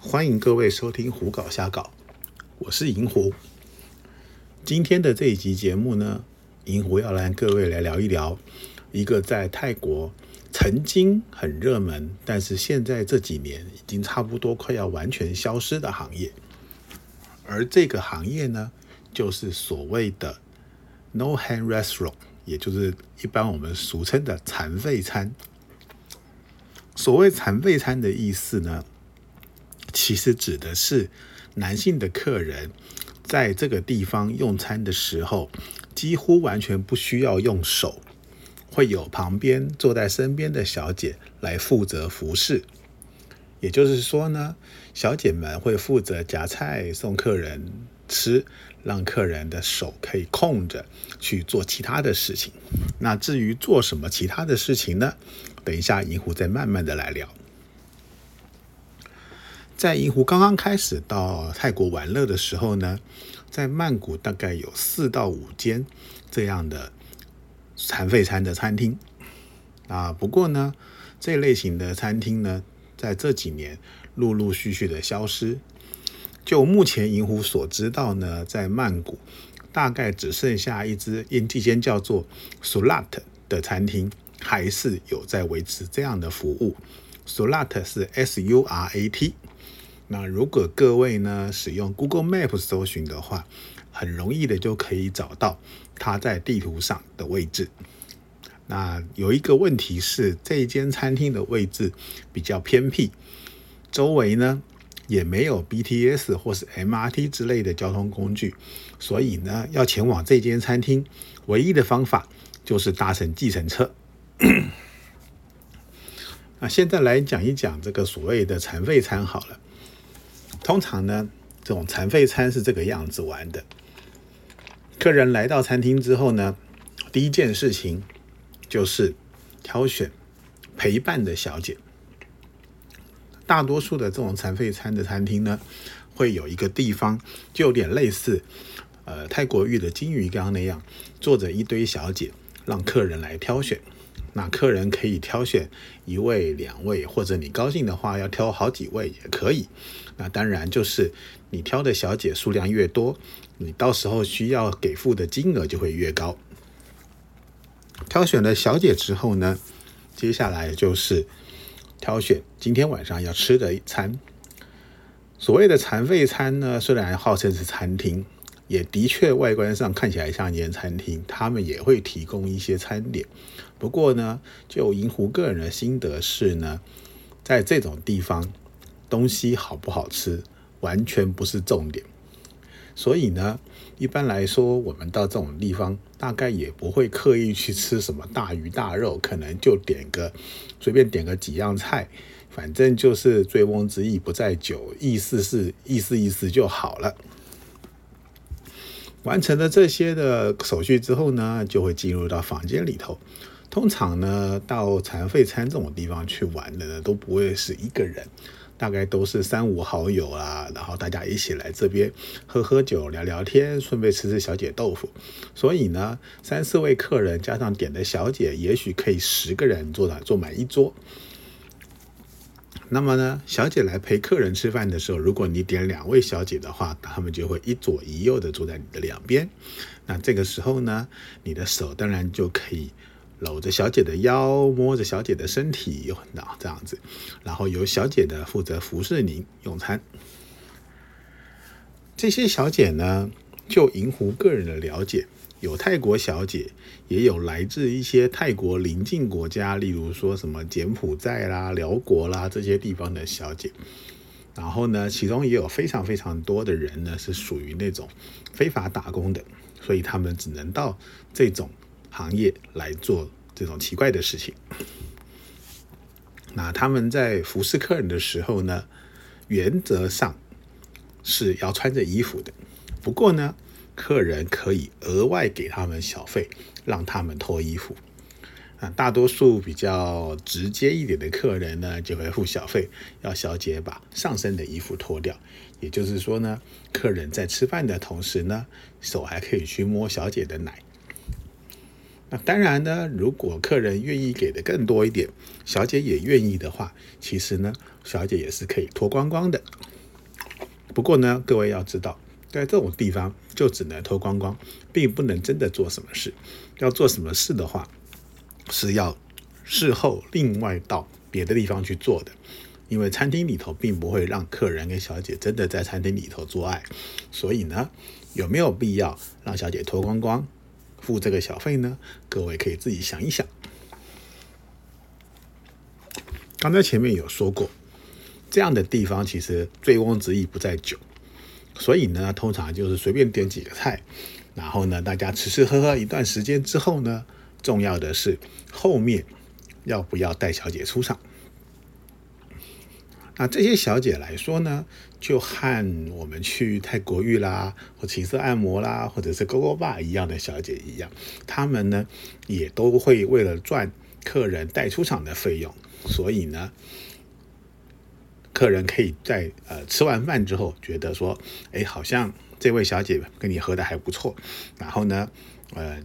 欢迎各位收听《胡搞瞎搞》，我是银狐。今天的这一集节目呢，银狐要来各位来聊一聊一个在泰国曾经很热门，但是现在这几年已经差不多快要完全消失的行业。而这个行业呢，就是所谓的 No Hand Restaurant，也就是一般我们俗称的残废餐。所谓残废餐的意思呢，其实指的是男性的客人在这个地方用餐的时候，几乎完全不需要用手，会有旁边坐在身边的小姐来负责服侍。也就是说呢，小姐们会负责夹菜送客人吃，让客人的手可以空着去做其他的事情。那至于做什么其他的事情呢？等一下，银狐再慢慢的来聊。在银湖刚刚开始到泰国玩乐的时候呢，在曼谷大概有四到五间这样的残废餐的餐厅啊。不过呢，这类型的餐厅呢，在这几年陆陆续续的消失。就目前银湖所知道呢，在曼谷大概只剩下一只一间叫做 Sulat 的餐厅。还是有在维持这样的服务。Surat 是 S U R A T。那如果各位呢使用 Google Map 搜寻的话，很容易的就可以找到它在地图上的位置。那有一个问题是，这间餐厅的位置比较偏僻，周围呢也没有 BTS 或是 MRT 之类的交通工具，所以呢要前往这间餐厅，唯一的方法就是搭乘计程车。那现在来讲一讲这个所谓的残废餐好了。通常呢，这种残废餐是这个样子玩的。客人来到餐厅之后呢，第一件事情就是挑选陪伴的小姐。大多数的这种残废餐的餐厅呢，会有一个地方，就有点类似呃泰国浴的金鱼缸那样，坐着一堆小姐，让客人来挑选。那客人可以挑选一位、两位，或者你高兴的话要挑好几位也可以。那当然就是你挑的小姐数量越多，你到时候需要给付的金额就会越高。挑选了小姐之后呢，接下来就是挑选今天晚上要吃的一餐。所谓的残废餐呢，虽然号称是餐厅。也的确，外观上看起来像一间餐厅，他们也会提供一些餐点。不过呢，就银狐个人的心得是呢，在这种地方，东西好不好吃完全不是重点。所以呢，一般来说，我们到这种地方，大概也不会刻意去吃什么大鱼大肉，可能就点个随便点个几样菜，反正就是醉翁之意不在酒，意思是意思意思就好了。完成了这些的手续之后呢，就会进入到房间里头。通常呢，到残废餐这种地方去玩的呢，都不会是一个人，大概都是三五好友啊，然后大家一起来这边喝喝酒、聊聊天，顺便吃吃小姐豆腐。所以呢，三四位客人加上点的小姐，也许可以十个人坐的坐满一桌。那么呢，小姐来陪客人吃饭的时候，如果你点两位小姐的话，他们就会一左一右的坐在你的两边。那这个时候呢，你的手当然就可以搂着小姐的腰，摸着小姐的身体，那这样子，然后由小姐的负责服侍您用餐。这些小姐呢，就银狐个人的了解。有泰国小姐，也有来自一些泰国邻近国家，例如说什么柬埔寨啦、辽国啦这些地方的小姐。然后呢，其中也有非常非常多的人呢，是属于那种非法打工的，所以他们只能到这种行业来做这种奇怪的事情。那他们在服侍客人的时候呢，原则上是要穿着衣服的。不过呢，客人可以额外给他们小费，让他们脱衣服。啊，大多数比较直接一点的客人呢，就会付小费，要小姐把上身的衣服脱掉。也就是说呢，客人在吃饭的同时呢，手还可以去摸小姐的奶。那当然呢，如果客人愿意给的更多一点，小姐也愿意的话，其实呢，小姐也是可以脱光光的。不过呢，各位要知道，在这种地方就只能脱光光，并不能真的做什么事。要做什么事的话，是要事后另外到别的地方去做的。因为餐厅里头并不会让客人跟小姐真的在餐厅里头做爱，所以呢，有没有必要让小姐脱光光付这个小费呢？各位可以自己想一想。刚才前面有说过，这样的地方其实醉翁之意不在酒，所以呢，通常就是随便点几个菜，然后呢，大家吃吃喝喝一段时间之后呢，重要的是后面要不要带小姐出场。那这些小姐来说呢，就和我们去泰国浴啦，或情色按摩啦，或者是勾勾吧一样的小姐一样，她们呢也都会为了赚客人带出场的费用，所以呢，客人可以在呃吃完饭之后觉得说，哎，好像这位小姐跟你合的还不错，然后呢。呃，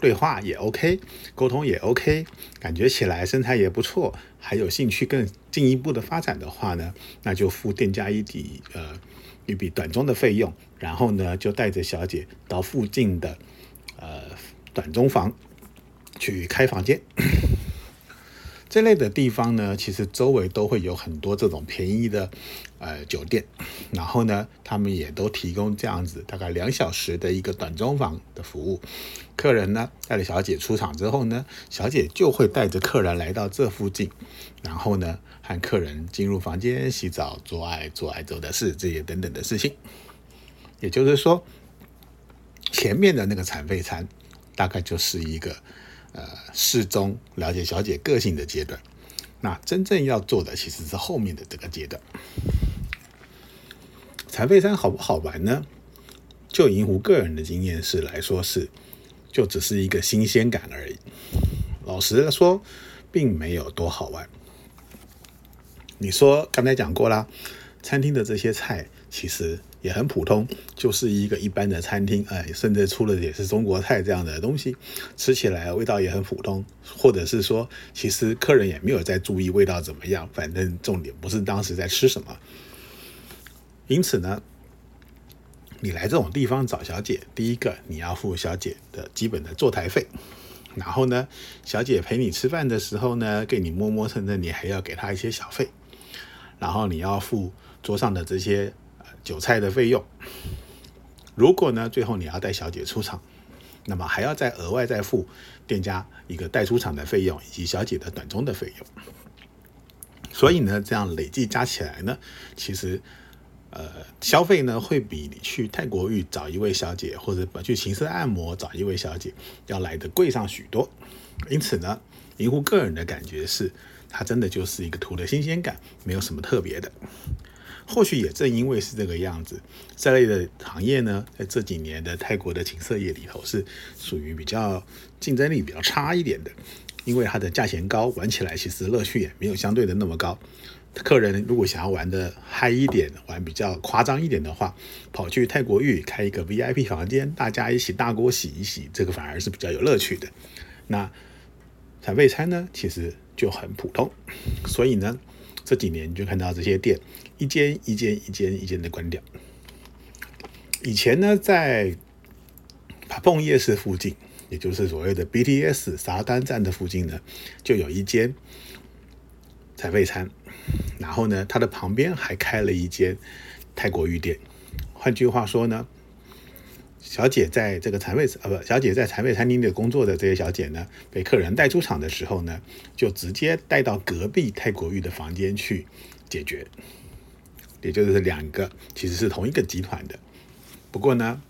对话也 OK，沟通也 OK，感觉起来身材也不错，还有兴趣更进一步的发展的话呢，那就付店家一笔呃一笔短中的费用，然后呢就带着小姐到附近的呃短中房去开房间。这类的地方呢，其实周围都会有很多这种便宜的呃酒店，然后呢，他们也都提供这样子大概两小时的一个短中房的服务。客人呢带着小姐出场之后呢，小姐就会带着客人来到这附近，然后呢和客人进入房间洗澡、做爱、做爱做的事这些等等的事情。也就是说，前面的那个残废餐大概就是一个。呃，适中了解小姐个性的阶段，那真正要做的其实是后面的这个阶段。残废山好不好玩呢？就银湖个人的经验是来说是，就只是一个新鲜感而已。老实的说，并没有多好玩。你说刚才讲过啦，餐厅的这些菜其实。也很普通，就是一个一般的餐厅，哎，甚至出了也是中国菜这样的东西，吃起来味道也很普通，或者是说，其实客人也没有在注意味道怎么样，反正重点不是当时在吃什么。因此呢，你来这种地方找小姐，第一个你要付小姐的基本的坐台费，然后呢，小姐陪你吃饭的时候呢，给你摸摸蹭蹭，你还要给她一些小费，然后你要付桌上的这些。韭菜的费用，如果呢，最后你要带小姐出场，那么还要再额外再付店家一个带出场的费用以及小姐的短中的费用。所以呢，这样累计加起来呢，其实呃消费呢会比你去泰国浴找一位小姐或者去情色按摩找一位小姐要来的贵上许多。因此呢，银湖个人的感觉是，它真的就是一个图的新鲜感，没有什么特别的。或许也正因为是这个样子，这类的行业呢，在这几年的泰国的情色业里头是属于比较竞争力比较差一点的，因为它的价钱高，玩起来其实乐趣也没有相对的那么高。客人如果想要玩的嗨一点，玩比较夸张一点的话，跑去泰国浴开一个 VIP 房间，大家一起大锅洗一洗，这个反而是比较有乐趣的。那产备餐呢，其实就很普通，所以呢。这几年就看到这些店一间一间一间一间的关掉。以前呢，在帕蓬夜市附近，也就是所谓的 BTS 沙丹站的附近呢，就有一间彩费餐，然后呢，它的旁边还开了一间泰国浴店。换句话说呢。小姐在这个残废啊不，小姐在残废餐厅的工作的这些小姐呢，被客人带出场的时候呢，就直接带到隔壁泰国浴的房间去解决，也就是两个其实是同一个集团的。不过呢，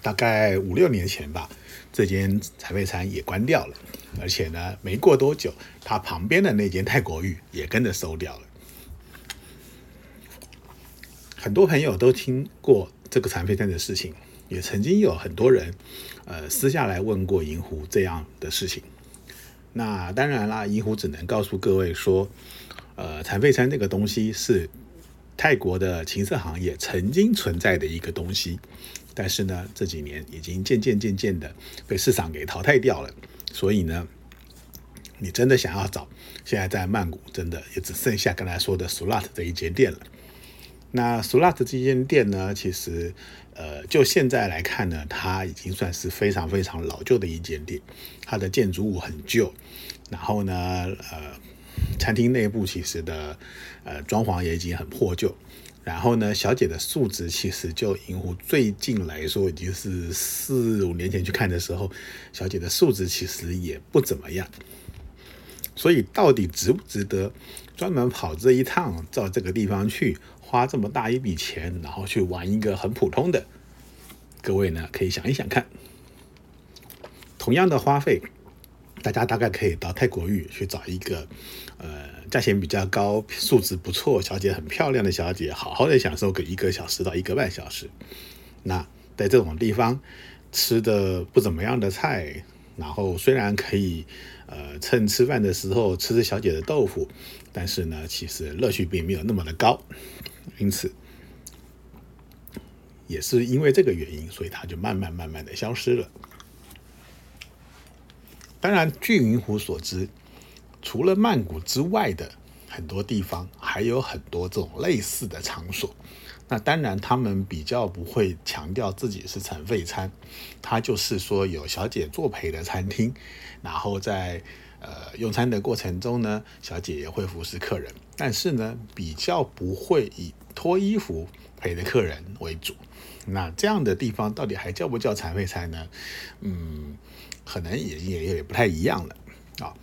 大概五六年前吧，这间残废餐也关掉了，而且呢，没过多久，它旁边的那间泰国浴也跟着收掉了。很多朋友都听过这个残废餐的事情。也曾经有很多人，呃，私下来问过银狐这样的事情。那当然啦，银狐只能告诉各位说，呃，残废餐这个东西是泰国的情色行业曾经存在的一个东西，但是呢，这几年已经渐渐渐渐的被市场给淘汰掉了。所以呢，你真的想要找，现在在曼谷真的也只剩下刚才说的 Sulat 这一间店了。那 Sulat 这间店呢，其实呃，就现在来看呢，它已经算是非常非常老旧的一间店，它的建筑物很旧，然后呢，呃，餐厅内部其实的呃装潢也已经很破旧。然后呢，小姐的素质其实就银湖最近来说，已经是四五年前去看的时候，小姐的素质其实也不怎么样。所以到底值不值得专门跑这一趟到这个地方去，花这么大一笔钱，然后去玩一个很普通的？各位呢可以想一想看，同样的花费，大家大概可以到泰国玉去找一个，呃。价钱比较高、素质不错、小姐很漂亮的小姐，好好的享受个一个小时到一个半小时。那在这种地方吃的不怎么样的菜，然后虽然可以呃趁吃饭的时候吃吃小姐的豆腐，但是呢，其实乐趣并没有那么的高。因此，也是因为这个原因，所以它就慢慢慢慢的消失了。当然，据云湖所知。除了曼谷之外的很多地方，还有很多这种类似的场所。那当然，他们比较不会强调自己是残废餐，他就是说有小姐作陪的餐厅，然后在呃用餐的过程中呢，小姐也会服侍客人，但是呢，比较不会以脱衣服陪的客人为主。那这样的地方到底还叫不叫残废餐呢？嗯，可能也也也不太一样了啊。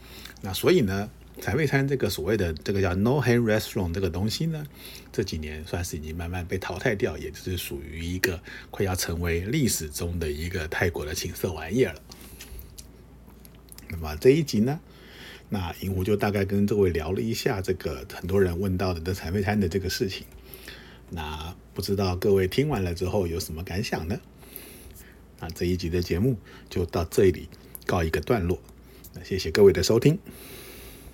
那所以呢，残废餐这个所谓的这个叫 No Hand Restaurant 这个东西呢，这几年算是已经慢慢被淘汰掉，也就是属于一个快要成为历史中的一个泰国的情色玩意儿了。那么这一集呢，那银狐就大概跟各位聊了一下这个很多人问到的的残废餐的这个事情。那不知道各位听完了之后有什么感想呢？那这一集的节目就到这里告一个段落。那谢谢各位的收听。